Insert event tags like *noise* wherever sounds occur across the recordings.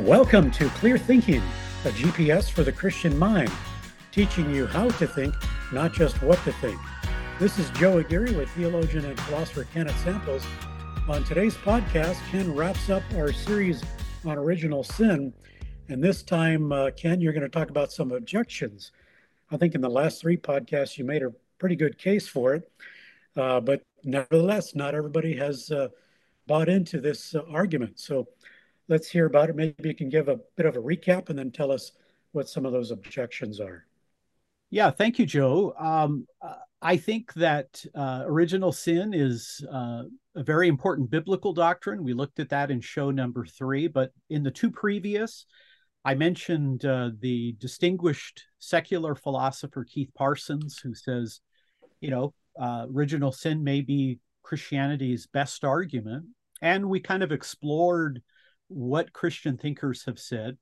Welcome to Clear Thinking, a GPS for the Christian mind, teaching you how to think, not just what to think. This is Joe Aguirre with theologian and philosopher Kenneth Samples. On today's podcast, Ken wraps up our series on original sin. And this time, uh, Ken, you're going to talk about some objections. I think in the last three podcasts, you made a pretty good case for it. Uh, but nevertheless, not everybody has uh, bought into this uh, argument. So let's hear about it. Maybe you can give a bit of a recap and then tell us what some of those objections are. Yeah, thank you, Joe. Um, I think that uh, original sin is uh, a very important biblical doctrine. We looked at that in show number three, but in the two previous, I mentioned uh, the distinguished secular philosopher Keith Parsons, who says, you know, uh, original sin may be Christianity's best argument. And we kind of explored what Christian thinkers have said.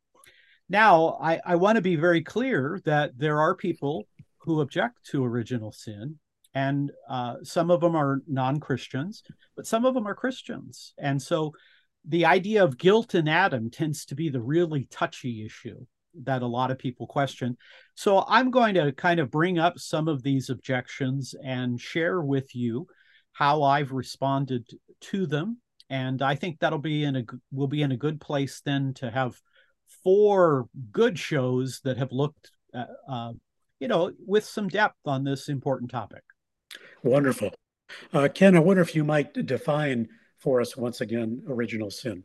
Now, I, I want to be very clear that there are people who object to original sin, and uh, some of them are non Christians, but some of them are Christians. And so the idea of guilt in Adam tends to be the really touchy issue that a lot of people question. So I'm going to kind of bring up some of these objections and share with you how I've responded to them and I think that'll be in a will be in a good place then to have four good shows that have looked, uh, uh, you know, with some depth on this important topic. Wonderful, uh, Ken. I wonder if you might define for us once again original sin.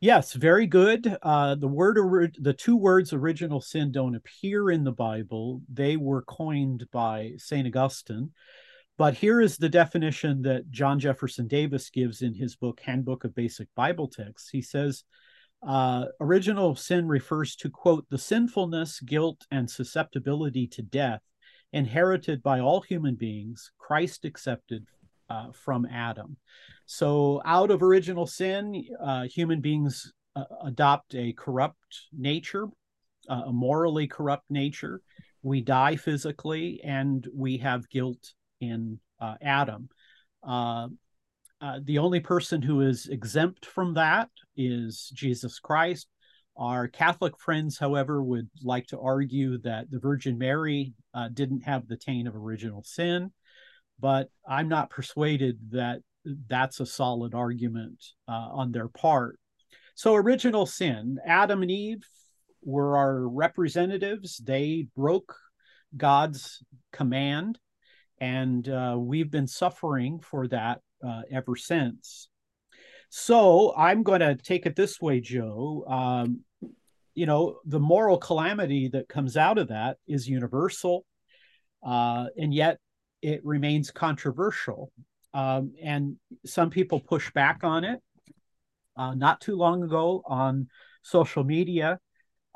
Yes, very good. Uh, the word, the two words "original sin" don't appear in the Bible. They were coined by Saint Augustine, but here is the definition that John Jefferson Davis gives in his book, Handbook of Basic Bible Texts. He says, uh, original sin refers to, quote, the sinfulness, guilt, and susceptibility to death inherited by all human beings, Christ accepted uh, from Adam. So, out of original sin, uh, human beings uh, adopt a corrupt nature, uh, a morally corrupt nature. We die physically, and we have guilt in uh, Adam. Uh, uh, the only person who is exempt from that is Jesus Christ. Our Catholic friends, however, would like to argue that the Virgin Mary uh, didn't have the taint of original sin, but I'm not persuaded that that's a solid argument uh, on their part. So, original sin, Adam and Eve were our representatives. They broke God's command and uh, we've been suffering for that uh, ever since. So I'm going to take it this way, Joe. Um, you know, the moral calamity that comes out of that is universal, uh, and yet it remains controversial. Um, and some people push back on it. Uh, not too long ago on social media,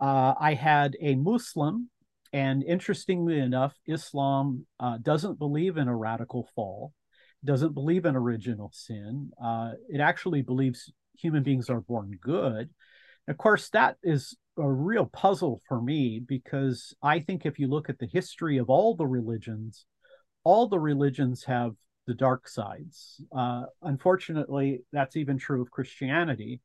uh, I had a Muslim and interestingly enough, Islam uh, doesn't believe in a radical fall, doesn't believe in original sin. Uh, it actually believes human beings are born good. Of course, that is a real puzzle for me because I think if you look at the history of all the religions, all the religions have the dark sides. Uh, unfortunately, that's even true of Christianity.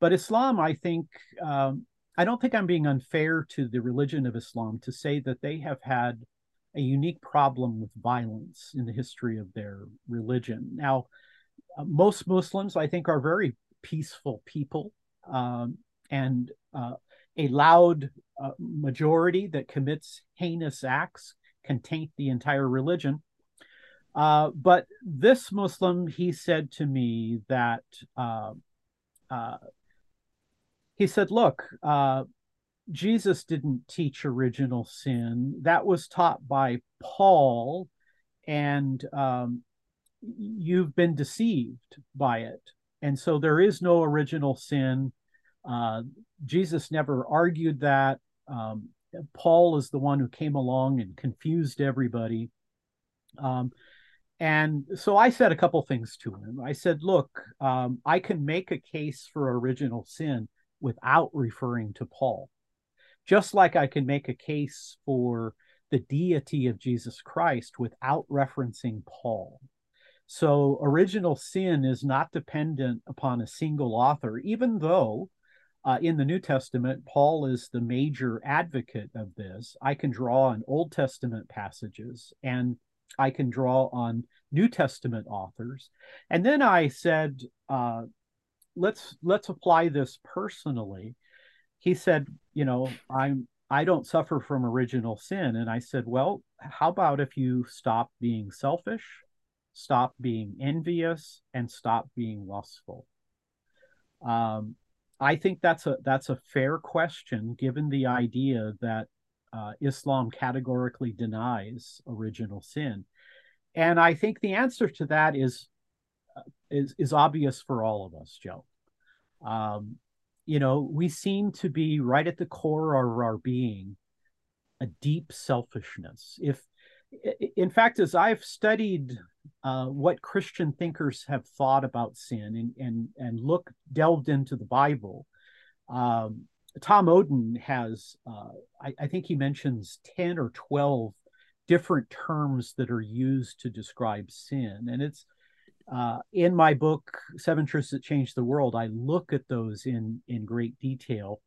But Islam, I think, um, I don't think I'm being unfair to the religion of Islam to say that they have had a unique problem with violence in the history of their religion. Now, uh, most Muslims, I think, are very peaceful people, um, and uh, a loud uh, majority that commits heinous acts can taint the entire religion. Uh, but this Muslim, he said to me that uh, uh, he said, Look, uh, Jesus didn't teach original sin. That was taught by Paul, and um, you've been deceived by it. And so there is no original sin. Uh, Jesus never argued that. Um, Paul is the one who came along and confused everybody. Um, and so I said a couple things to him. I said, Look, um, I can make a case for original sin without referring to Paul. Just like I can make a case for the deity of Jesus Christ without referencing Paul. So, original sin is not dependent upon a single author, even though uh, in the New Testament, Paul is the major advocate of this. I can draw on Old Testament passages and I can draw on New Testament authors. And then I said, uh, let's let's apply this personally. He said, you know, I'm I don't suffer from original sin. And I said, well, how about if you stop being selfish, stop being envious, and stop being lustful? Um, I think that's a that's a fair question, given the idea that uh, Islam categorically denies original sin, and I think the answer to that is is is obvious for all of us, Joe. Um, you know, we seem to be right at the core of our being a deep selfishness. If in fact, as I've studied uh, what Christian thinkers have thought about sin and and and look delved into the Bible, um, Tom Oden has uh, I, I, think he mentions ten or twelve different terms that are used to describe sin, and it's uh, in my book Seven Truths That Changed the World. I look at those in in great detail,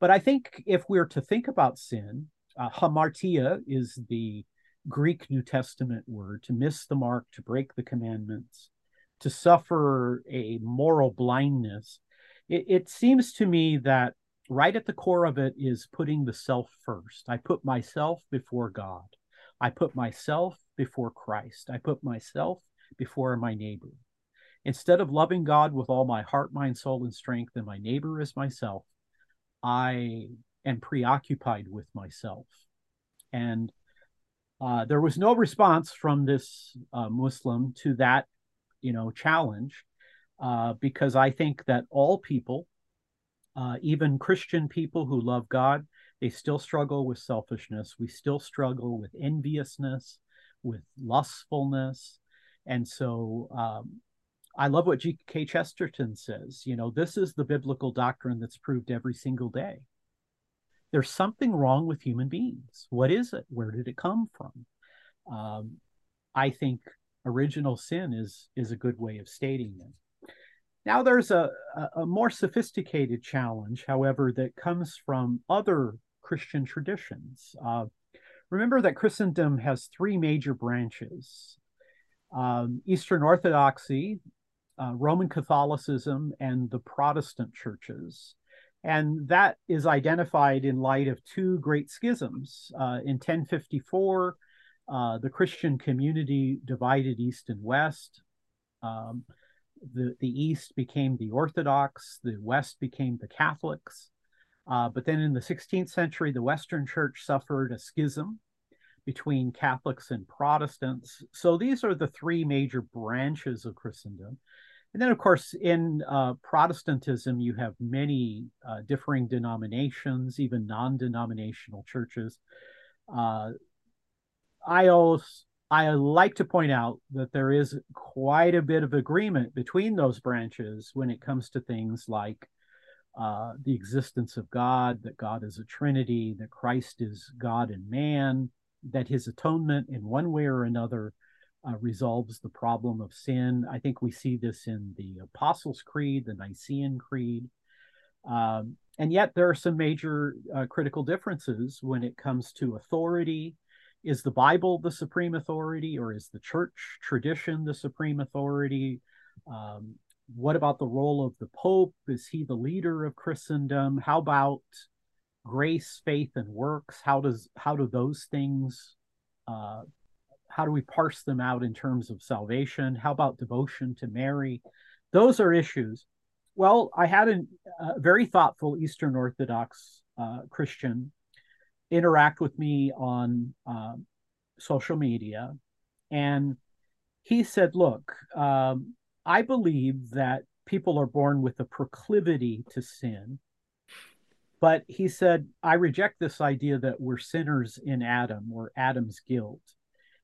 but I think if we're to think about sin, uh, hamartia is the Greek New Testament word to miss the mark, to break the commandments, to suffer a moral blindness. It, it, seems to me that right at the core of it is putting the self first. I put myself before God. I put myself before Christ. I put myself before my neighbor. Instead of loving God with all my heart, mind, soul, and strength, and my neighbor as myself, I am preoccupied with myself. And uh, there was no response from this uh, Muslim to that, you know, challenge, uh, because I think that all people, uh, even Christian people who love God, they still struggle with selfishness. We still struggle with enviousness, with lustfulness, and so um, I love what G.K. Chesterton says. You know, this is the biblical doctrine that's proved every single day there's something wrong with human beings. What is it? Where did it come from? Um, I think original sin is is a good way of stating it. Now there's a, a more sophisticated challenge, however, that comes from other Christian traditions. Uh, remember that Christendom has three major branches um, Eastern Orthodoxy, uh, Roman Catholicism, and the Protestant churches. And that is identified in light of two great schisms. Uh, in 1054, uh, the Christian community divided East and West. Um, the, the East became the Orthodox, the West became the Catholics. Uh, but then in the 16th century, the Western Church suffered a schism between Catholics and Protestants. So these are the three major branches of Christendom. And then, of course, in uh, Protestantism, you have many uh, differing denominations, even non denominational churches. Uh, I always, I like to point out that there is quite a bit of agreement between those branches when it comes to things like uh, the existence of God, that God is a Trinity, that Christ is God and man, that his atonement in one way or another uh, resolves the problem of sin. I think we see this in the Apostles' Creed, the Nicene Creed. Um, and yet, there are some major uh, critical differences when it comes to authority. Is the Bible the supreme authority, or is the church tradition the supreme authority? Um, what about the role of the Pope? Is he the leader of Christendom? How about grace, faith, and works? How does how do those things uh, how do we parse them out in terms of salvation? How about devotion to Mary? Those are issues. Well, I had a, a very thoughtful Eastern Orthodox uh, Christian interact with me on uh, social media, and he said, "Look, um, I believe that people are born with a proclivity to sin." But he said, I reject this idea that we're sinners in Adam or Adam's guilt.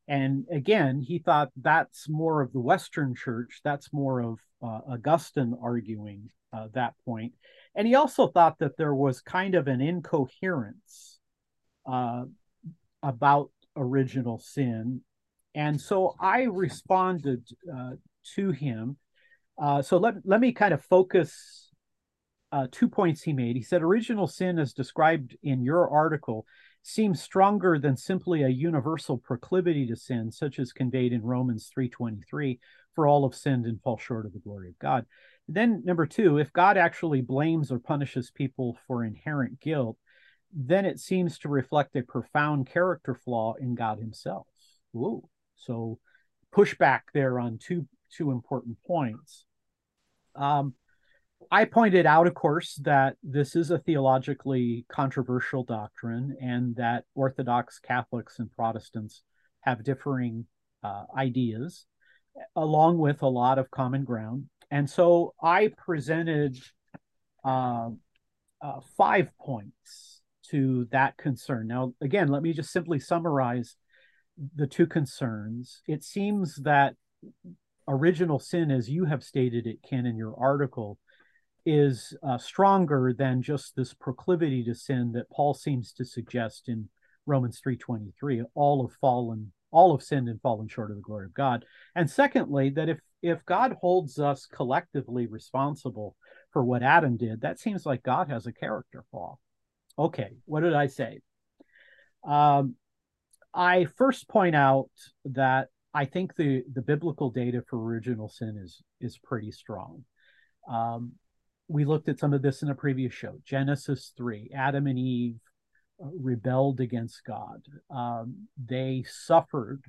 And again, he thought that's more of the Western church, that's more of uh, Augustine arguing uh, that point. And he also thought that there was kind of an incoherence uh, about original sin. And so I responded uh, to him. Uh, so let, let me kind of focus uh, two points he made. He said original sin, as described in your article, seems stronger than simply a universal proclivity to sin, such as conveyed in Romans 3:23, for all have sinned and fall short of the glory of God. Then number two, if God actually blames or punishes people for inherent guilt, then it seems to reflect a profound character flaw in God Himself. Ooh, so pushback there on two two important points. Um, I pointed out, of course, that this is a theologically controversial doctrine and that Orthodox Catholics and Protestants have differing uh, ideas, along with a lot of common ground. And so I presented uh, uh, five points to that concern. Now, again, let me just simply summarize the two concerns. It seems that original sin, as you have stated it, Ken, in your article, is uh, stronger than just this proclivity to sin that Paul seems to suggest in Romans 3:23 all have fallen all have sinned and fallen short of the glory of God. And secondly that if if God holds us collectively responsible for what Adam did that seems like God has a character flaw. Okay what did I say? Um, I first point out that I think the the biblical data for original sin is is pretty strong. Um, we looked at some of this in a previous show. Genesis 3, Adam and Eve uh, rebelled against God. Um, they suffered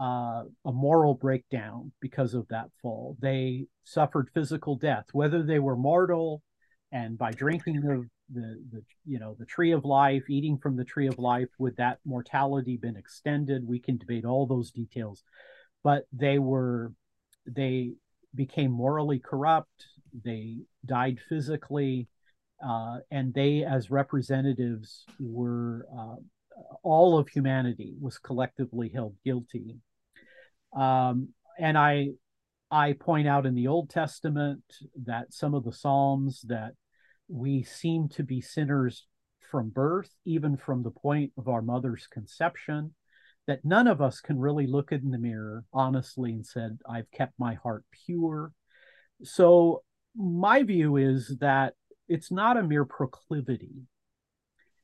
uh, a moral breakdown because of that fall. They suffered physical death, whether they were mortal and by drinking the, the, the you know the tree of life, eating from the tree of life, would that mortality been extended? We can debate all those details, but they were they became morally corrupt they died physically, uh, and they, as representatives, were uh, all of humanity was collectively held guilty. Um, and I, I point out in the Old Testament that some of the Psalms that we seem to be sinners from birth, even from the point of our mother's conception, that none of us can really look in the mirror honestly and said, I've kept my heart pure. So my view is that it's not a mere proclivity.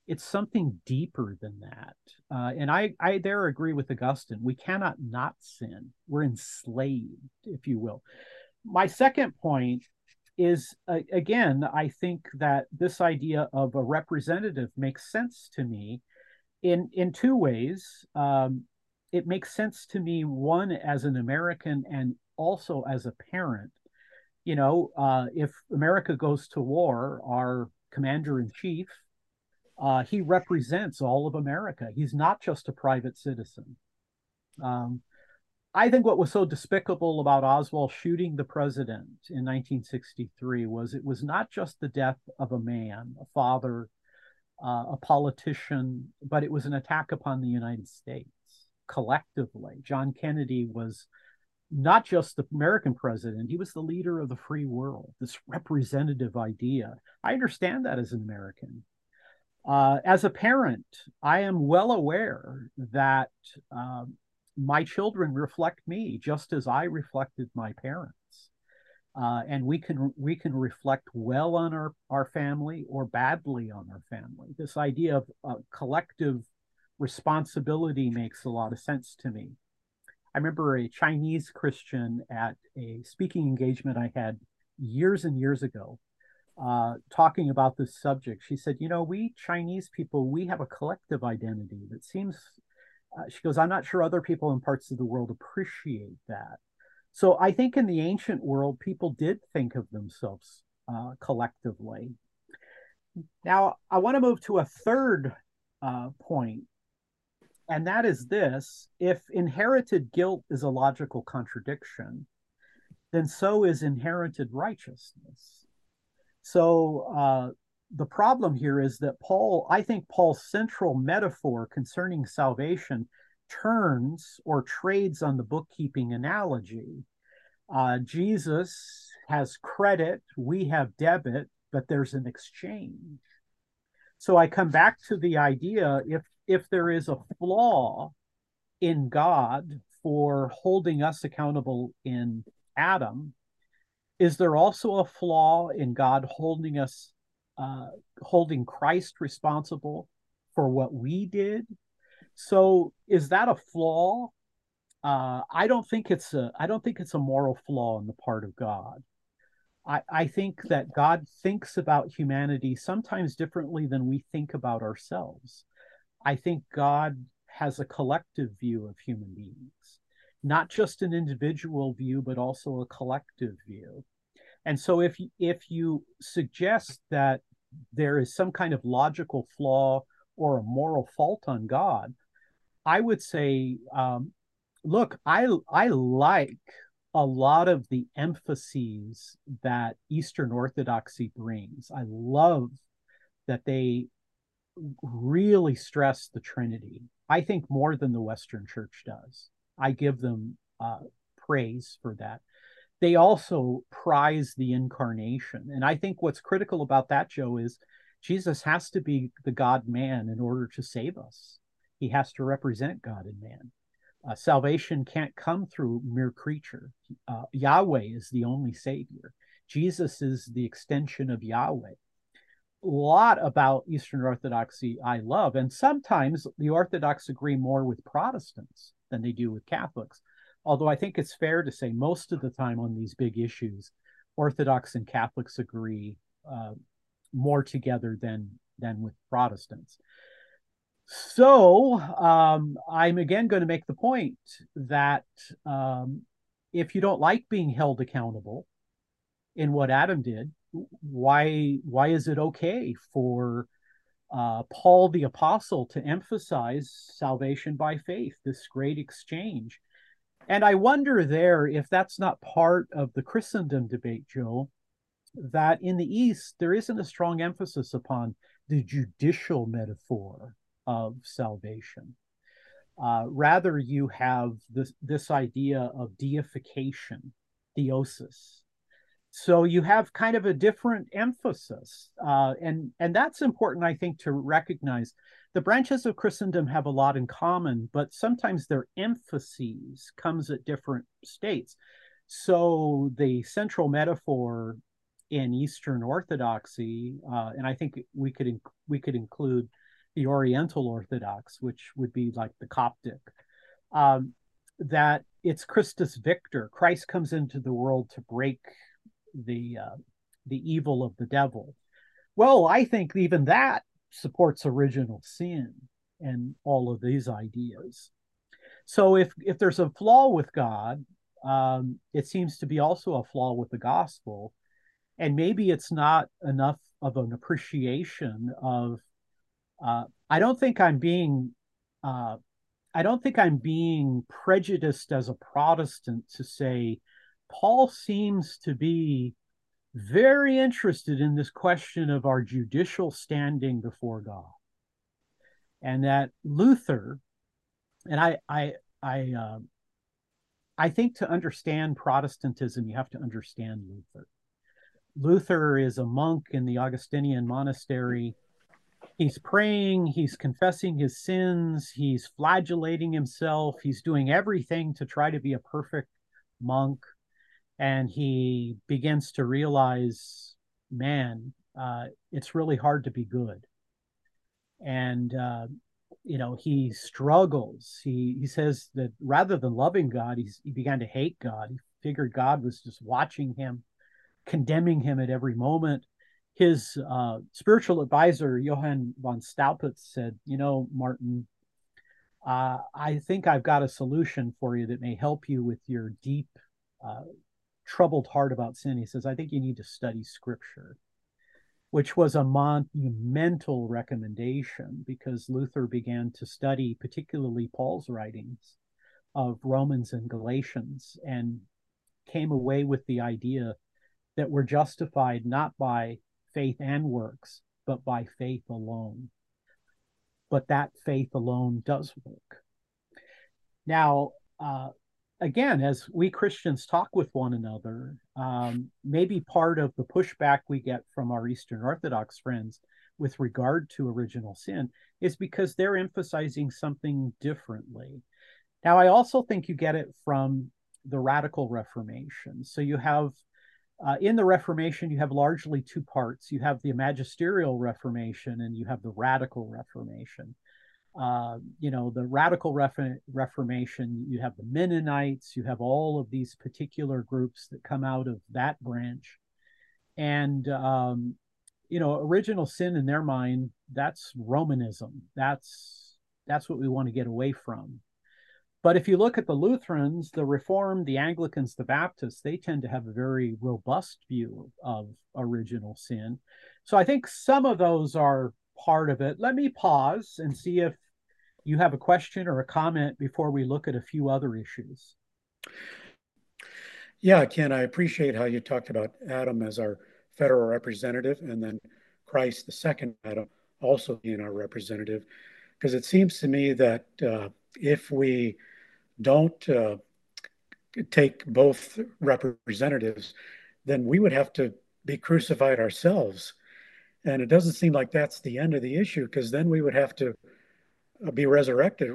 It's something deeper than that. Uh, and I, I there agree with augustine. We cannot not sin. We're enslaved if you will. My second point is uh, again i think that this idea of a representative makes sense to me in in two ways. Um, it makes sense to me one as an american and also as a parent you know, uh, if America goes to war, our commander in chief, uh, he represents all of America. He's not just a private citizen. Um, I think what was so despicable about Oswald shooting the president in 1963 was it was not just the death of a man, a father, uh, a politician, but it was an attack upon the United States collectively. John Kennedy was not just the American president, he was the leader of the free world, this representative idea. I understand that as an American. Uh, as a parent, I am well aware that uh, my children reflect me just as I reflected my parents. Uh, and we can we can reflect well on our, our family or badly on our family. This idea of uh, collective responsibility makes a lot of sense to me. I remember a Chinese Christian at a speaking engagement I had years and years ago uh, talking about this subject. She said, You know, we Chinese people, we have a collective identity that seems, uh, she goes, I'm not sure other people in parts of the world appreciate that. So I think in the ancient world, people did think of themselves uh, collectively. Now, I want to move to a third uh, point and that is this if inherited guilt is a logical contradiction, then so is inherited righteousness. So uh, the problem here is that Paul, I think Paul's central metaphor concerning salvation turns or trades on the bookkeeping analogy. Uh, Jesus has credit, we have debit, but there's an exchange. So I come back to the idea if if there is a flaw in God for holding us accountable in Adam, is there also a flaw in God holding us, uh, holding Christ responsible for what we did? So is that a flaw? Uh, I don't think it's a I don't think it's a moral flaw on the part of God. I, I think that God thinks about humanity sometimes differently than we think about ourselves. I think God has a collective view of human beings, not just an individual view, but also a collective view. And so if if you suggest that there is some kind of logical flaw or a moral fault on God, I would say, um, look, I I like a lot of the emphases that Eastern Orthodoxy brings. I love that they really stress the Trinity. I think more than the Western Church does. I give them uh, praise for that. They also prize the incarnation. And I think what's critical about that, Joe, is Jesus has to be the God man in order to save us. He has to represent God and man. Uh, salvation can't come through mere creature. Uh, Yahweh is the only Savior. Jesus is the extension of Yahweh. A lot about Eastern Orthodoxy I love, and sometimes the Orthodox agree more with Protestants than they do with Catholics. Although I think it's fair to say most of the time on these big issues, Orthodox and Catholics agree uh, more together than than with Protestants. So um, I'm again going to make the point that um, if you don't like being held accountable in what Adam did, why why is it okay for uh, Paul the apostle to emphasize salvation by faith, this great exchange? And I wonder there if that's not part of the Christendom debate, Joe, that in the East there isn't a strong emphasis upon the judicial metaphor of salvation. Uh, rather, you have this, this idea of deification, theosis. So you have kind of a different emphasis, uh, and and that's important, I think, to recognize. The branches of Christendom have a lot in common, but sometimes their emphases comes at different states. So the central metaphor in Eastern Orthodoxy, uh, and I think we could inc- we could include the Oriental Orthodox, which would be like the Coptic, um, that it's Christus Victor. Christ comes into the world to break the uh, the evil of the devil. Well, I think even that supports original sin and all of these ideas. So if if there's a flaw with God, um, it seems to be also a flaw with the gospel, and maybe it's not enough of an appreciation of uh, I don't think I'm being uh, I don't think I'm being prejudiced as a Protestant to say Paul seems to be very interested in this question of our judicial standing before God, and that Luther, and I I I uh, I think to understand Protestantism you have to understand Luther. Luther is a monk in the Augustinian monastery he's praying, he's confessing his sins, he's flagellating himself, he's doing everything to try to be a perfect monk. And he begins to realize, man, uh, it's really hard to be good. And, uh, you know, he struggles. He, he says that rather than loving God, he's, he began to hate God. He figured God was just watching him, condemning him at every moment his uh, spiritual advisor Johann von Staupitz said, "You know, Martin, uh, I think I've got a solution for you that may help you with your deep, uh, troubled heart about sin." He says, "I think you need to study Scripture." Which was a monumental recommendation because Luther began to study, particularly Paul's writings of Romans and Galatians, and came away with the idea that we're justified not by faith and works, but by faith alone. But that faith alone does work. Now, uh, again, as we Christians talk with one another, um, maybe part of the pushback we get from our Eastern Orthodox friends with regard to original sin is because they're emphasizing something differently. Now, I also think you get it from the radical Reformation. So you have uh, in the Reformation, you have largely two parts. You have the magisterial Reformation and you have the radical Reformation. Uh, you know, the radical Ref- Reformation, you have the Mennonites, you have all of these particular groups that come out of that branch. And, um, you know, original sin in their mind, that's Romanism. That's that's what we want to get away from. But if you look at the Lutherans, the Reformed, the Anglicans, the Baptists, they tend to have a very robust view of original sin. So I think some of those are part of it. Let me pause and see if you have a question or a comment before we look at a few other issues. Yeah, Ken, I appreciate how you talked about Adam as our federal representative and then Christ, the second Adam, also being our representative. Because it seems to me that uh, if we don't uh, take both representatives, then we would have to be crucified ourselves. And it doesn't seem like that's the end of the issue because then we would have to be resurrected,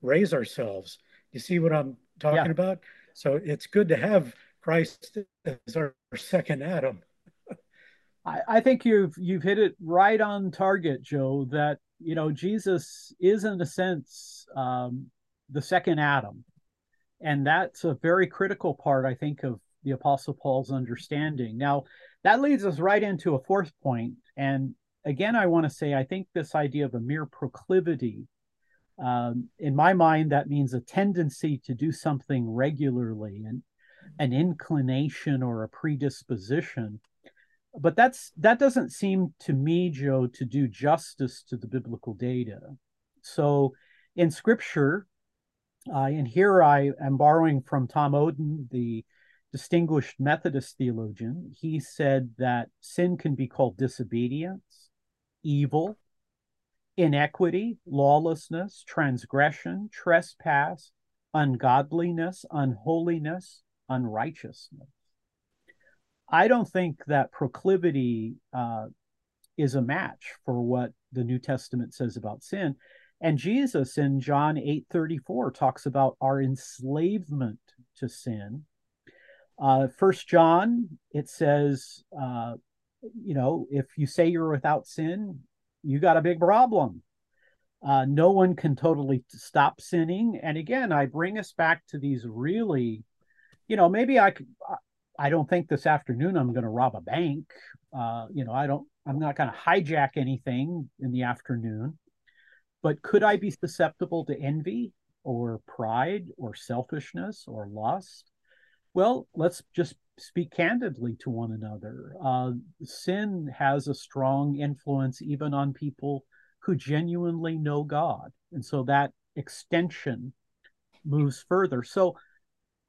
raise ourselves. You see what I'm talking yeah. about? So it's good to have Christ as our second Adam. *laughs* I, I think you've you've hit it right on target, Joe. That you know Jesus is in a sense um, the second Adam. And that's a very critical part, I think, of the Apostle Paul's understanding. Now, that leads us right into a fourth. And again, I want to say, I think this idea of a mere proclivity, um, in my mind, that means a tendency to do something regularly and an inclination or a predisposition. But that's that doesn't seem to me, Joe, to do justice to the biblical data. So in scripture, uh, and here I am borrowing from Tom Oden, the distinguished Methodist theologian. He said that sin can be called disobedience, evil, inequity, lawlessness, transgression, trespass, ungodliness, unholiness, unrighteousness. I don't think that proclivity uh, is a match for what the New Testament says about sin. And Jesus in John 8 34 talks about our enslavement to sin. Uh, First John, it says, uh, you know, if you say you're without sin, you got a big problem. Uh, no one can totally stop sinning. And again, I bring us back to these really, you know, maybe I could, I don't think this afternoon I'm going to rob a bank. Uh, you know, I don't, I'm not going to hijack anything in the afternoon. But could I be susceptible to envy or pride or selfishness or lust? Well, let's just speak candidly to one another. Uh, sin has a strong influence even on people who genuinely know God. And so that extension moves further. So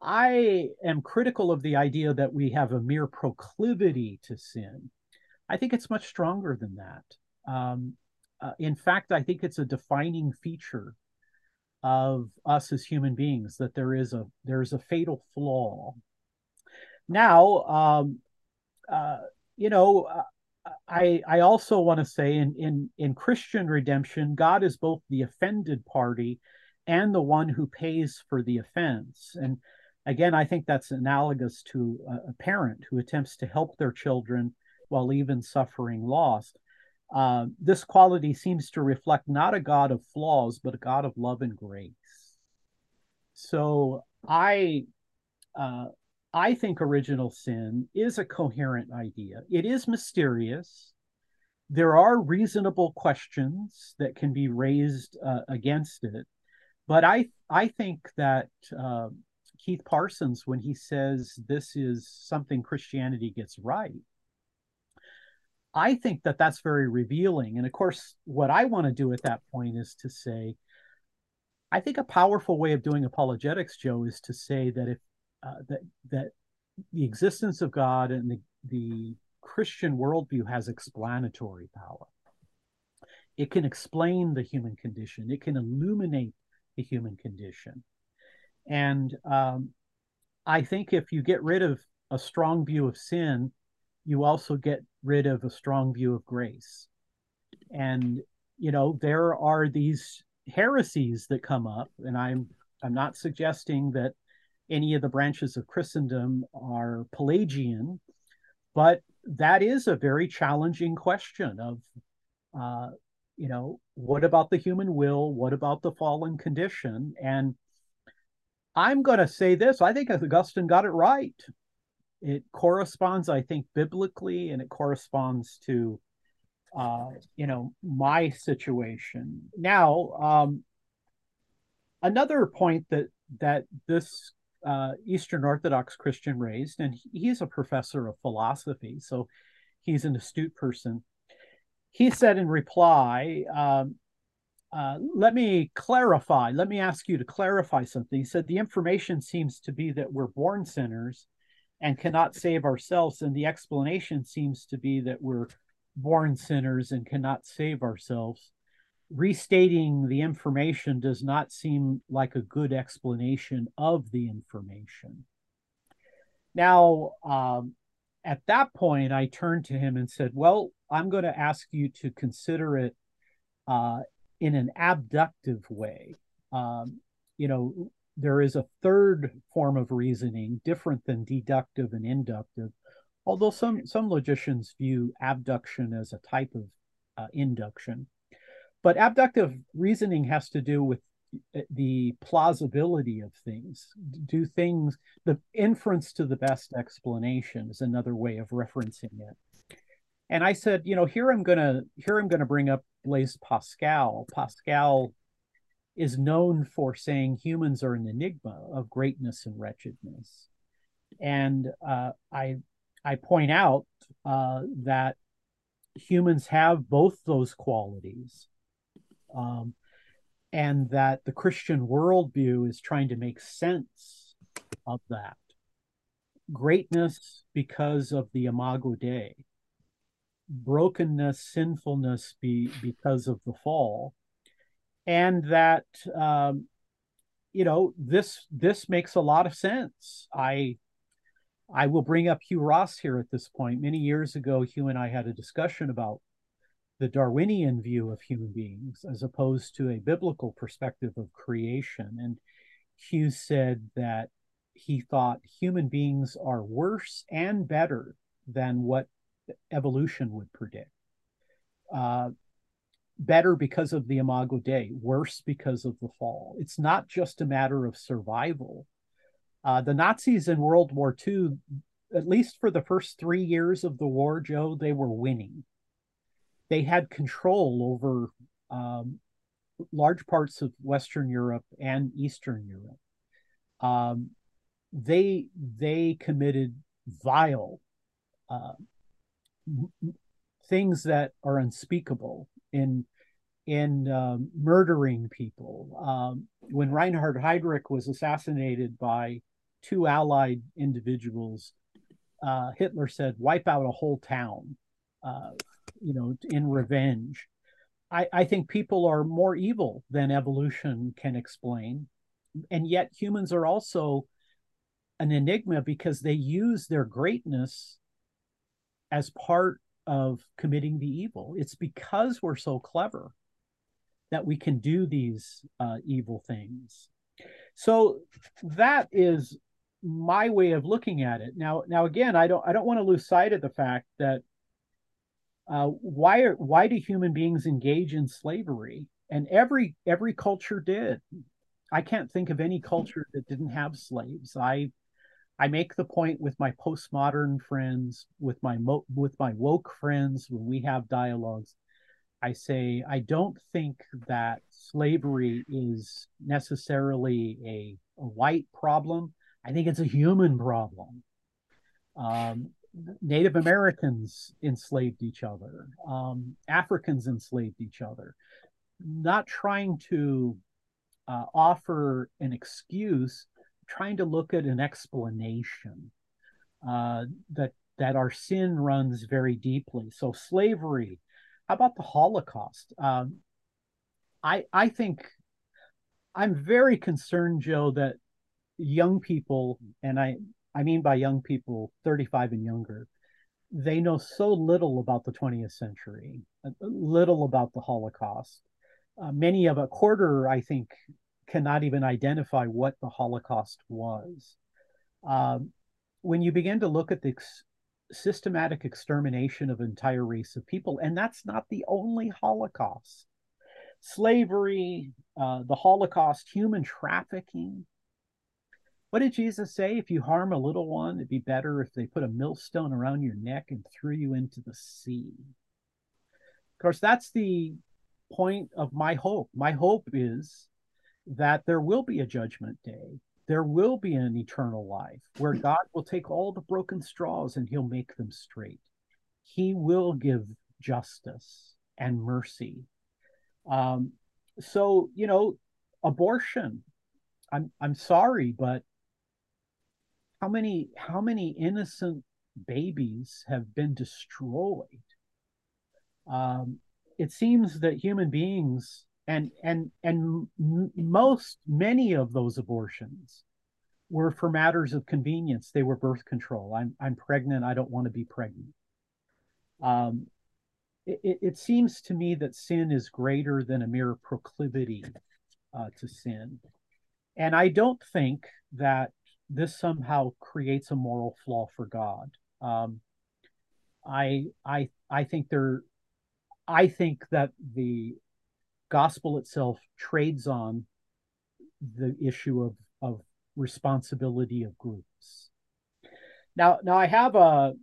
I am critical of the idea that we have a mere proclivity to sin. I think it's much stronger than that. Um, uh, in fact, I think it's a defining feature of us as human beings that there is a there is a fatal flaw. Now, um, uh, you know, uh, I I also want to say in in in Christian redemption, God is both the offended party and the one who pays for the offense. And again, I think that's analogous to a, a parent who attempts to help their children while even suffering loss. Uh, this quality seems to reflect not a God of flaws, but a God of love and grace. So I, uh, I think original sin is a coherent idea. It is mysterious. There are reasonable questions that can be raised uh, against it, but I, I think that uh, Keith Parsons, when he says this is something Christianity gets right, I think that that's very revealing. And of course, what I want to do at that point is to say, I think a powerful way of doing apologetics, Joe, is to say that if uh, that that the existence of God and the, the Christian worldview has explanatory power. It can explain the human condition. It can illuminate the human condition. And um, I think if you get rid of a strong view of sin, you also get rid of a strong view of grace. And you know, there are these heresies that come up, and I'm I'm not suggesting that any of the branches of Christendom are Pelagian, but that is a very challenging question of, uh, you know, what about the human will? What about the fallen condition? And I'm going to say this I think Augustine got it right. It corresponds, I think, biblically, and it corresponds to, uh, you know, my situation. Now, um, another point that that this uh, Eastern Orthodox Christian raised, and he's a professor of philosophy, so he's an astute person. He said in reply, um, uh, let me clarify. Let me ask you to clarify something. He said the information seems to be that we're born sinners and cannot save ourselves, and the explanation seems to be that we're born sinners and cannot save ourselves. Restating the information does not seem like a good explanation of the information. Now, um, at that point, I turned to him and said, Well, I'm going to ask you to consider it uh, in an abductive way. Um, you know, there is a third form of reasoning different than deductive and inductive, although some some logicians view abduction as a type of uh, induction. But abductive reasoning has to do with uh, the plausibility of things. Do things the inference to the best explanation is another way of referencing it. And I said, you know, here I'm gonna here I'm gonna bring up Blaise Pascal. Pascal is known for saying humans are an enigma of greatness and wretchedness. And uh, I I point out uh, that humans have both those qualities, um, and that the Christian worldview is trying to make sense of that. Greatness because of the Imago Dei, brokenness, sinfulness be, because of the fall, and that um, you know this this makes a lot of sense. I I will bring up Hugh Ross here at this point. Many years ago, Hugh and I had a discussion about the Darwinian view of human beings as opposed to a biblical perspective of creation. And Hugh said that he thought human beings are worse and better than what evolution would predict. Uh, better because of the Imago Dei, worse because of the fall. It's not just a matter of survival. Uh, the Nazis in World War II, at least for the first three years of the war, Joe, they were winning. They had control over um, large parts of Western Europe and Eastern Europe. Um, they they committed vile uh, things that are unspeakable in in um, murdering people. Um, when Reinhard Heydrich was assassinated by two allied individuals, uh, Hitler said, "Wipe out a whole town," uh, you know, in revenge. I, I think people are more evil than evolution can explain, and yet humans are also an enigma because they use their greatness as part of committing the evil. It's because we're so clever that we can do these uh, evil things. So that is my way of looking at it. Now, now again, I don't I don't want to lose sight of the fact that uh, why are why do human beings engage in slavery? And every every culture did. I can't think of any culture that didn't have slaves. I I make the point with my postmodern friends, with my mo- with my woke friends when we have dialogues. I say I don't think that slavery is necessarily a, a white problem. I think it's a human problem. Um, Native Americans enslaved each other. Um, Africans enslaved each other. Not trying to uh, offer an excuse trying to look at an explanation uh, that that our sin runs very deeply. So slavery. How about the Holocaust? Um, I I think I'm very concerned, Joe, that young people, and I I mean by young people, 35 and younger, they know so little about the 20th century, little about the Holocaust. Uh, many of a quarter, I think, cannot even identify what the Holocaust was. Um, when you begin to look at the ex- systematic extermination of entire race of people, and that's not the only Holocaust. Slavery, uh, the Holocaust, human trafficking. What did Jesus say? If you harm a little one, it'd be better if they put a millstone around your neck and threw you into the sea. Of course, that's the point of my hope. My hope is that there will be a judgment day. There will be an eternal life where God will take all the broken straws and he'll make them straight. He will give justice and mercy. Um, so, you know, abortion, I'm I'm sorry, but how many how many innocent babies have been destroyed? Um, it seems that human beings and and and most many of those abortions were for matters of convenience. They were birth control. I'm i'm pregnant. I don't want to be pregnant. Um it, it seems to me that sin is greater than a mere proclivity uh, to sin. And i don't think that this somehow creates a moral flaw for god. Um i i i think there i think that the gospel itself trades on the issue of, of responsibility of groups. Now, now I have a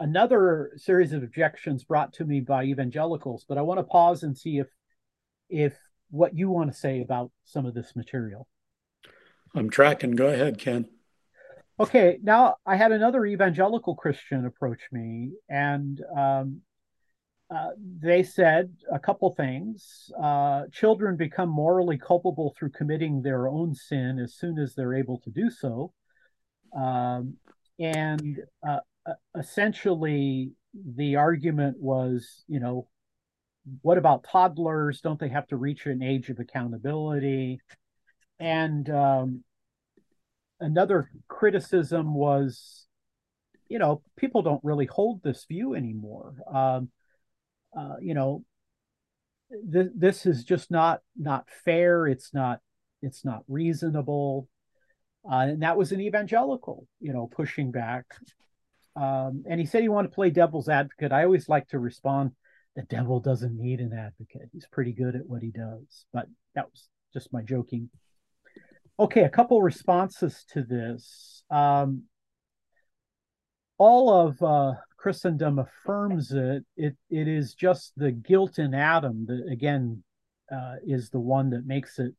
another series of objections brought to me by evangelicals, but I want to pause and see if if what you want to say about some of this material. I'm tracking. Go ahead, Ken. Okay, now I had another evangelical Christian approach me, and um, uh, they said a couple things. Uh, children become morally culpable through committing their own sin as soon as they're able to do so. Um, and uh, essentially, the argument was, you know, what about toddlers? Don't they have to reach an age of accountability? And um, another criticism was, you know, people don't really hold this view anymore. Um, uh, you know, th- this is just not not fair. It's not it's not reasonable. Uh, and that was an evangelical, you know, pushing back. Um, and he said he wanted to play devil's advocate. I always like to respond, the devil doesn't need an advocate. He's pretty good at what he does. But that was just my joking. Okay, a couple responses to this. Um, all of uh, Christendom affirms it, it it is just the guilt in Adam that again uh, is the one that makes it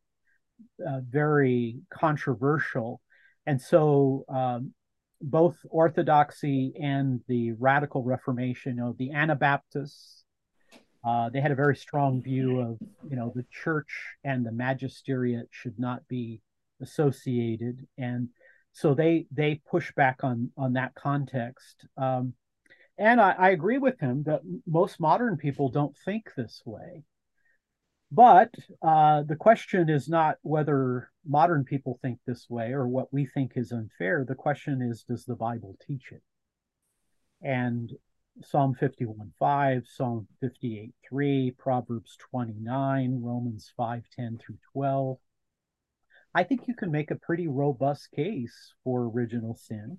uh, very controversial, and so um, both Orthodoxy and the Radical Reformation, you know, the Anabaptists, uh, they had a very strong view of you know the church and the magisteriate should not be associated, and so they they push back on on that context. Um, and I, I agree with him that most modern people don't think this way. But uh, the question is not whether modern people think this way or what we think is unfair. The question is, does the Bible teach it? And Psalm 51 5, Psalm 58 3, Proverbs 29, Romans 5 10 through 12. I think you can make a pretty robust case for original sin.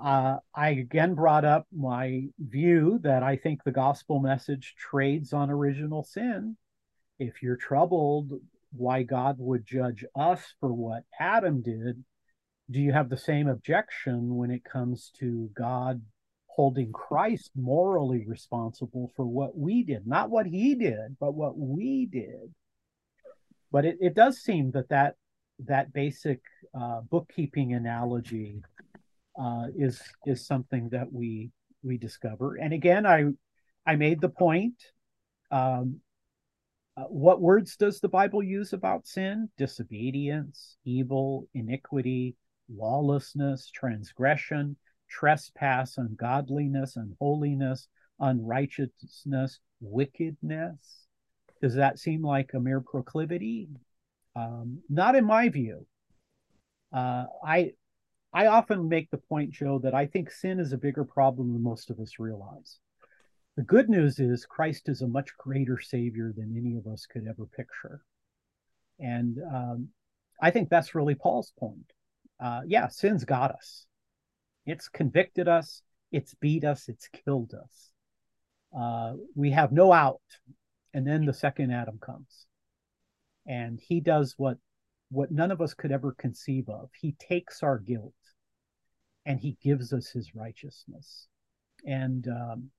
Uh, I again brought up my view that I think the gospel message trades on original sin. If you're troubled, why God would judge us for what Adam did, do you have the same objection when it comes to God holding Christ morally responsible for what we did? Not what he did, but what we did. But it, it does seem that that, that basic uh, bookkeeping analogy uh, is is something that we we discover. And again, I I made the point. Um, uh, what words does the Bible use about sin? Disobedience, evil, iniquity, lawlessness, transgression, trespass, ungodliness, unholiness, unrighteousness, wickedness. Does that seem like a mere proclivity? Um, not in my view. Uh, I I often make the point, Joe, that I think sin is a bigger problem than most of us realize. The good news is Christ is a much greater Savior than any of us could ever picture. And um, I think that's really Paul's point. Uh, yeah, sin's got us. It's convicted us. It's beat us. It's killed us. Uh, we have no out. And then the second Adam comes, and he does what what none of us could ever conceive of. He takes our guilt, and he gives us his righteousness. And um,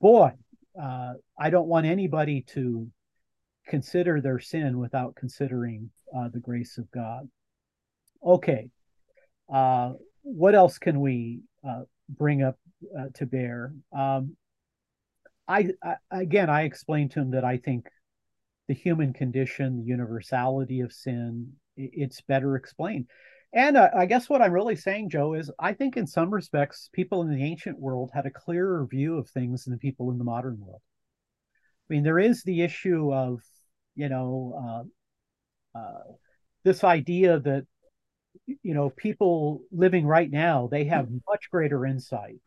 boy, uh, I don't want anybody to consider their sin without considering uh, the grace of God. Okay, uh, what else can we uh, bring up uh, to bear? Um, I, I, again, I explained to him that I think the human condition, the universality of sin, it's better explained. And uh, I guess what I'm really saying, Joe, is I think in some respects, people in the ancient world had a clearer view of things than people in the modern world. I mean, there is the issue of, you know, uh, uh, this idea that, you know, people living right now, they have much greater insight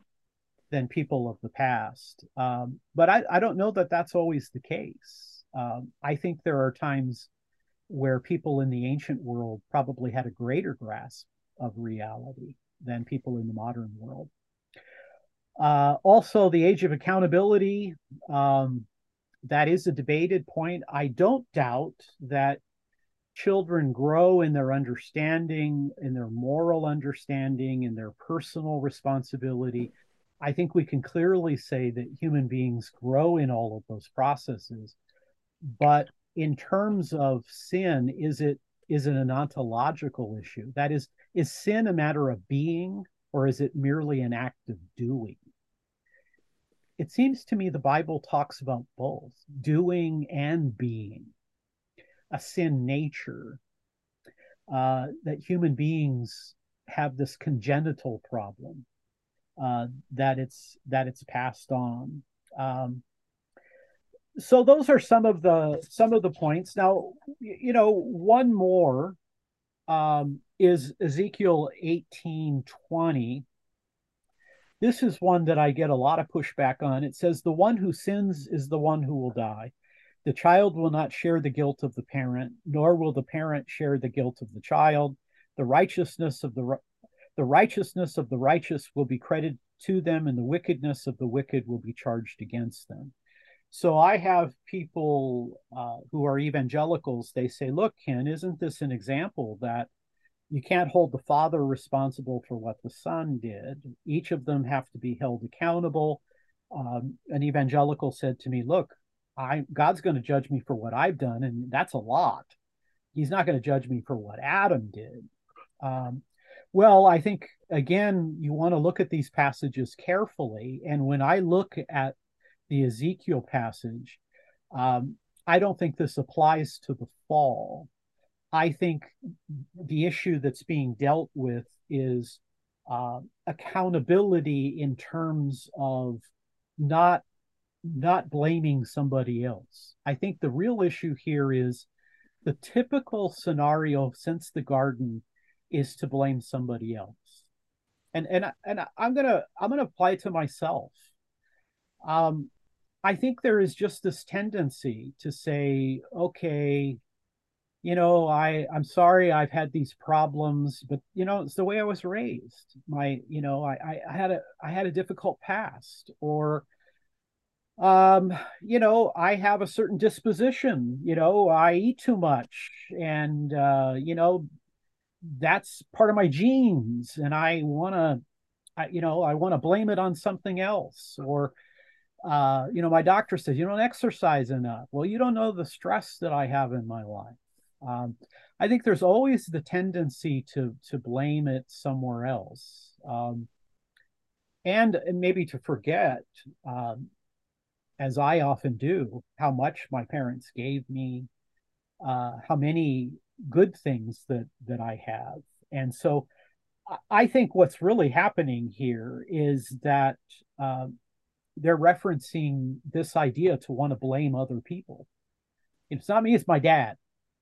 than people of the past. Um, but I, I, don't know that that's always the case. Um, I think there are times where people in the ancient world probably had a greater grasp of reality than people in the modern world. Uh, also, the age of accountability, um, that is a debated point. I don't doubt that children grow in their understanding, in their moral understanding, in their personal responsibility. I think we can clearly say that human beings grow in all of those processes. But in terms of sin, is it is it an ontological issue? That is, is sin a matter of being or is it merely an act of doing? It seems to me the Bible talks about both doing and being, a sin nature, uh, that human beings have this congenital problem uh, that it's that it's passed on. Um, so those are some of the some of the points now you know one more um, is ezekiel eighteen twenty. this is one that i get a lot of pushback on it says the one who sins is the one who will die the child will not share the guilt of the parent nor will the parent share the guilt of the child the righteousness of the the righteousness of the righteous will be credited to them and the wickedness of the wicked will be charged against them so I have people uh, who are evangelicals. They say, "Look, Ken, isn't this an example that you can't hold the father responsible for what the son did? Each of them have to be held accountable." Um, an evangelical said to me, "Look, I God's going to judge me for what I've done, and that's a lot. He's not going to judge me for what Adam did." Um, well, I think again, you want to look at these passages carefully, and when I look at the Ezekiel passage, um, I don't think this applies to the fall. I think the issue that's being dealt with is uh, accountability in terms of not not blaming somebody else. I think the real issue here is the typical scenario since the garden is to blame somebody else. And and and I'm gonna I'm gonna apply it to myself. Um, I think there is just this tendency to say, okay, you know, I I'm sorry I've had these problems, but you know, it's the way I was raised. My, you know, I I had a I had a difficult past, or um, you know, I have a certain disposition. You know, I eat too much, and uh, you know, that's part of my genes, and I want to, you know, I want to blame it on something else, or uh, you know, my doctor says you don't exercise enough. Well, you don't know the stress that I have in my life. Um, I think there's always the tendency to to blame it somewhere else, um, and, maybe to forget, um, as I often do, how much my parents gave me, uh, how many good things that that I have, and so I think what's really happening here is that uh, they're referencing this idea to want to blame other people. It's not me, it's my dad.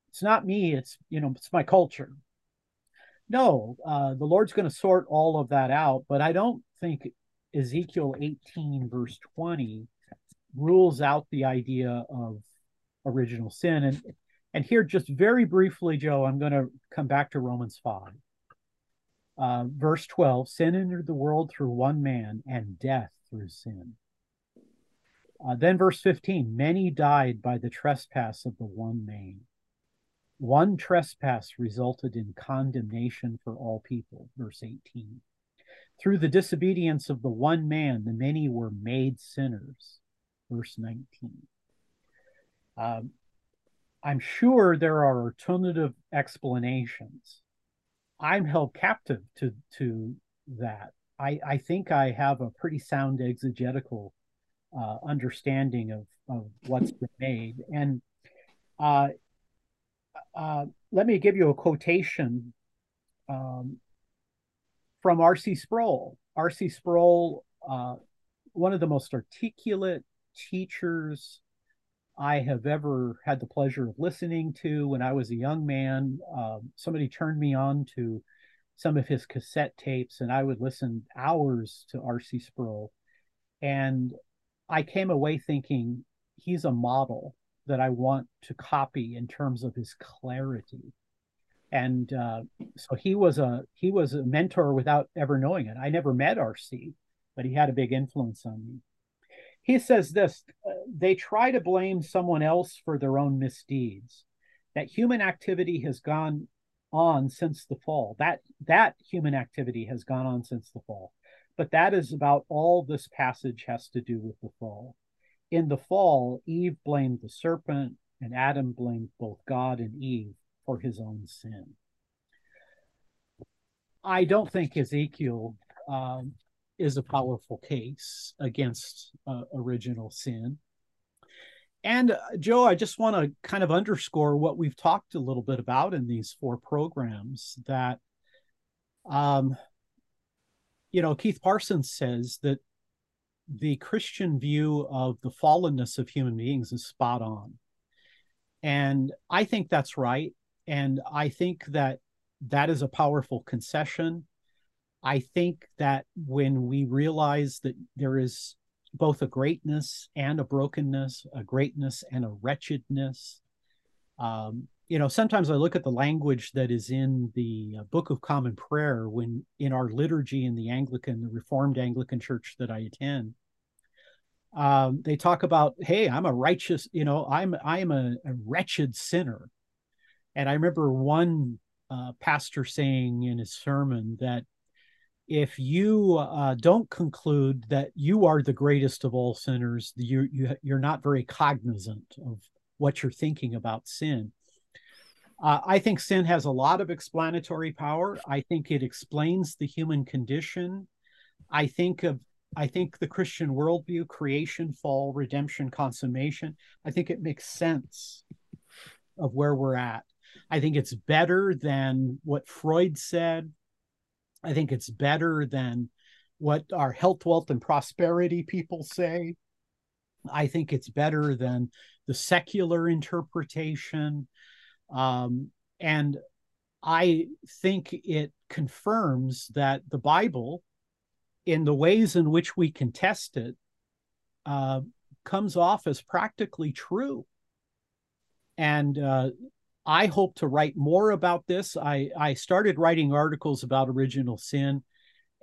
It's not me, it's you know, it's my culture. No, uh, the Lord's going to sort all of that out, but I don't think Ezekiel 18, verse 20, rules out the idea of original sin. And And here, just very briefly, Joe, I'm going to come back to Romans 5. Uh, verse 12 Sin entered the world through one man, and death through sin. Uh, then, verse 15 Many died by the trespass of the one man. One trespass resulted in condemnation for all people. Verse 18. Through the disobedience of the one man, the many were made sinners. Verse 19. Um, I'm sure there are alternative explanations. I'm held captive to to that. I, I think I have a pretty sound exegetical uh, understanding of, of what's been made. And uh, uh, let me give you a quotation um, from R.C. Sproul. R.C. Sproul, uh, one of the most articulate teachers I have ever had the pleasure of listening to when I was a young man. Um, somebody turned me on to some of his cassette tapes, and I would listen hours to R.C. Sproul. And I came away thinking he's a model that I want to copy in terms of his clarity. And uh, so he was a he was a mentor without ever knowing it. I never met RC, but he had a big influence on me. He says this: they try to blame someone else for their own misdeeds. That human activity has gone on since the fall. That that human activity has gone on since the fall. But that is about all this passage has to do with the fall in the fall, Eve blamed the serpent, and Adam blamed both God and Eve for his own sin. I don't think Ezekiel um, is a powerful case against uh, original sin. And uh, Joe, I just want to kind of underscore what we've talked a little bit about in these four programs that, um, you know, Keith Parsons says that the Christian view of the fallenness of human beings is spot on. And I think that's right. And I think that that is a powerful concession. I think that when we realize that there is both a greatness and a brokenness, a greatness and a wretchedness, um, you know, sometimes I look at the language that is in the uh, Book of Common Prayer when in our liturgy in the Anglican, the Reformed Anglican Church that I attend. Um, they talk about, hey, I'm a righteous, you know, I'm I'm a, a wretched sinner. And I remember one uh, pastor saying in his sermon that if you uh, don't conclude that you are the greatest of all sinners, you, you you're not very cognizant of what you're thinking about sin. Uh, I think sin has a lot of explanatory power. I think it explains the human condition. I think of I think the Christian worldview, creation, fall, redemption, consummation, I think it makes sense of where we're at. I think it's better than what Freud said. I think it's better than what our health, wealth, and prosperity people say. I think it's better than the secular interpretation. Um, and I think it confirms that the Bible, in the ways in which we can test it, uh, comes off as practically true. And uh, I hope to write more about this. I, I started writing articles about original sin,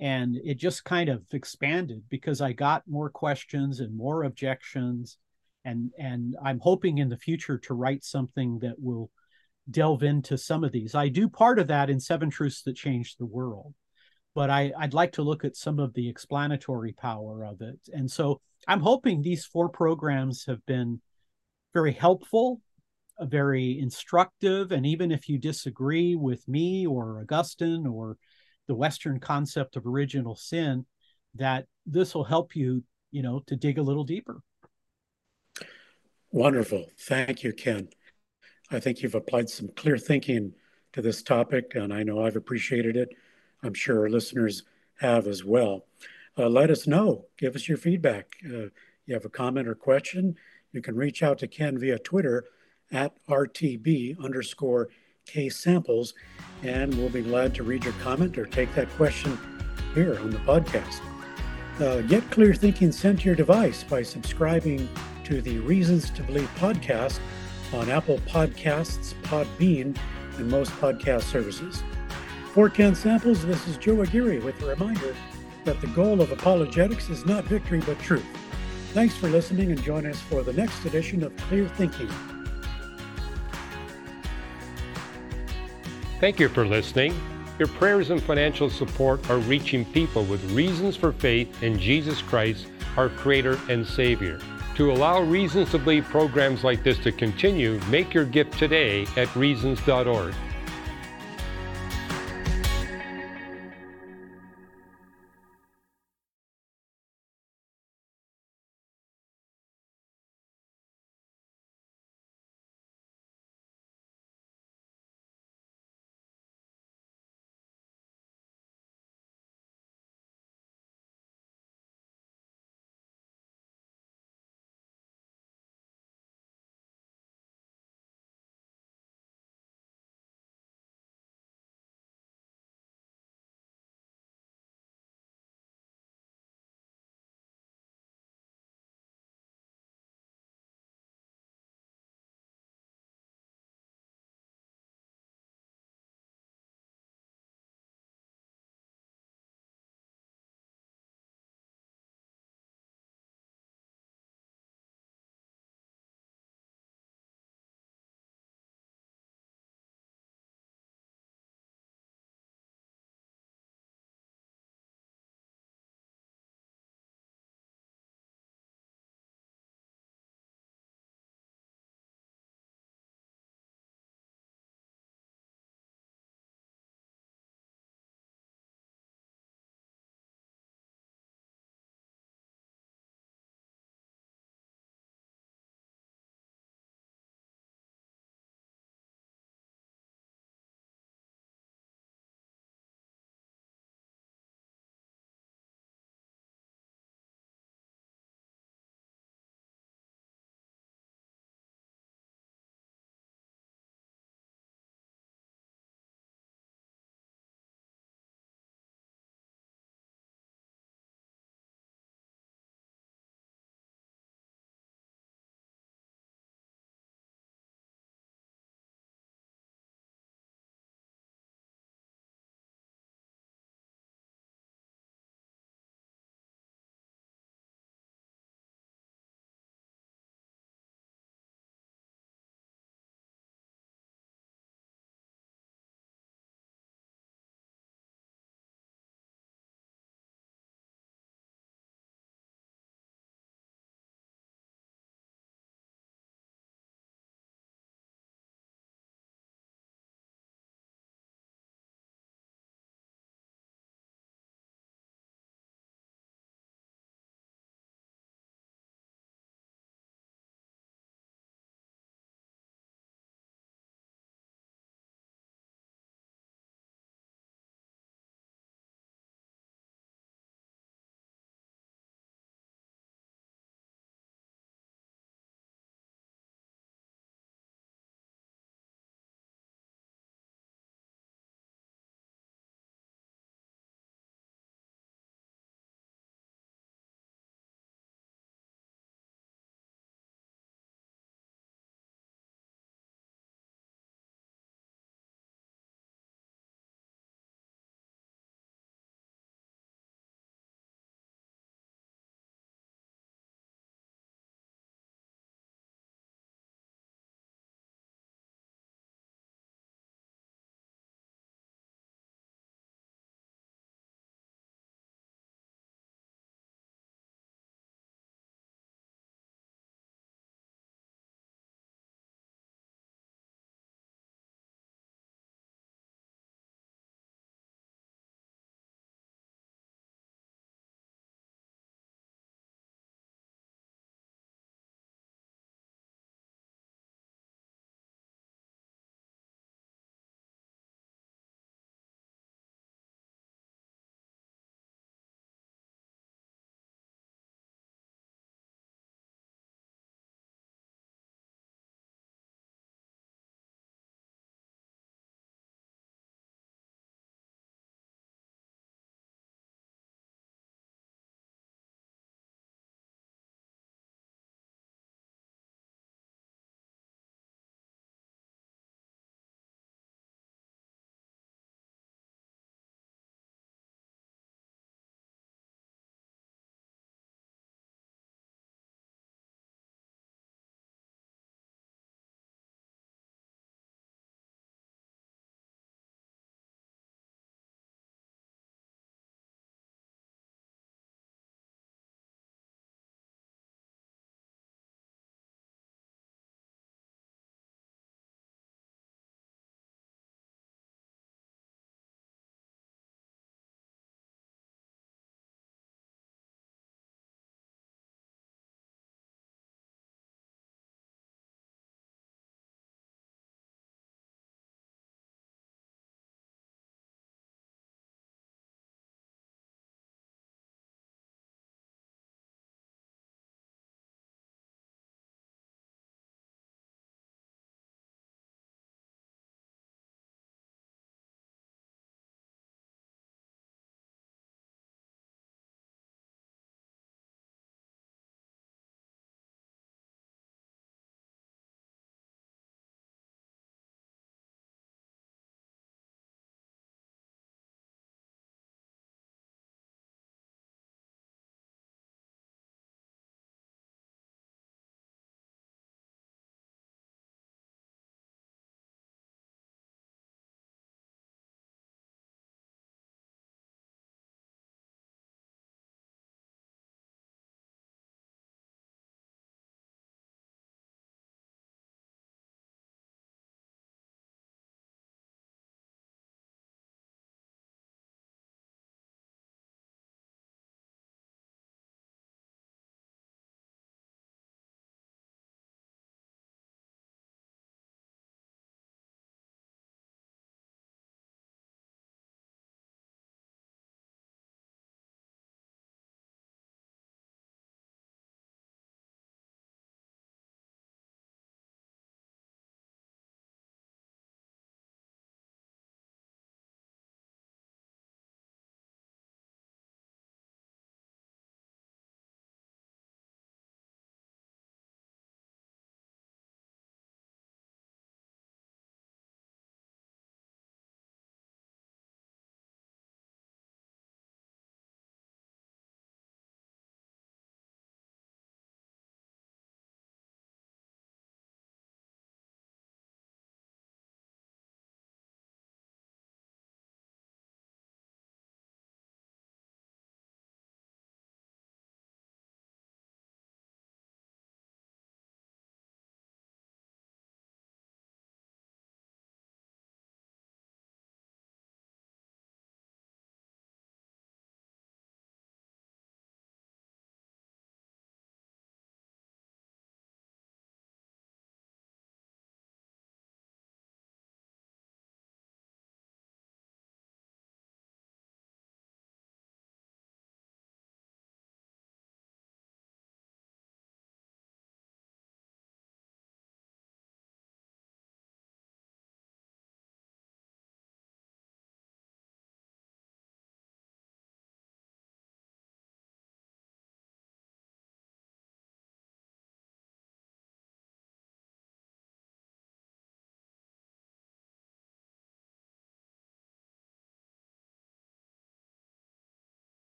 and it just kind of expanded because I got more questions and more objections. And, and I'm hoping in the future to write something that will delve into some of these. I do part of that in Seven Truths That Changed the World, but I, I'd like to look at some of the explanatory power of it. And so I'm hoping these four programs have been very helpful, very instructive. And even if you disagree with me or Augustine or the Western concept of original sin, that this will help you, you know, to dig a little deeper. Wonderful. Thank you, Ken. I think you've applied some clear thinking to this topic, and I know I've appreciated it. I'm sure our listeners have as well. Uh, let us know. Give us your feedback. Uh, you have a comment or question, you can reach out to Ken via Twitter at RTB underscore K samples, and we'll be glad to read your comment or take that question here on the podcast. Uh, get clear thinking sent to your device by subscribing to the Reasons to Believe podcast on Apple Podcasts, Podbean, and most podcast services. For Ken Samples, this is Joe Aguirre with a reminder that the goal of apologetics is not victory but truth. Thanks for listening and join us for the next edition of Clear Thinking. Thank you for listening. Your prayers and financial support are reaching people with reasons for faith in Jesus Christ, our Creator and Savior. To allow Reasons to Believe programs like this to continue, make your gift today at reasons.org.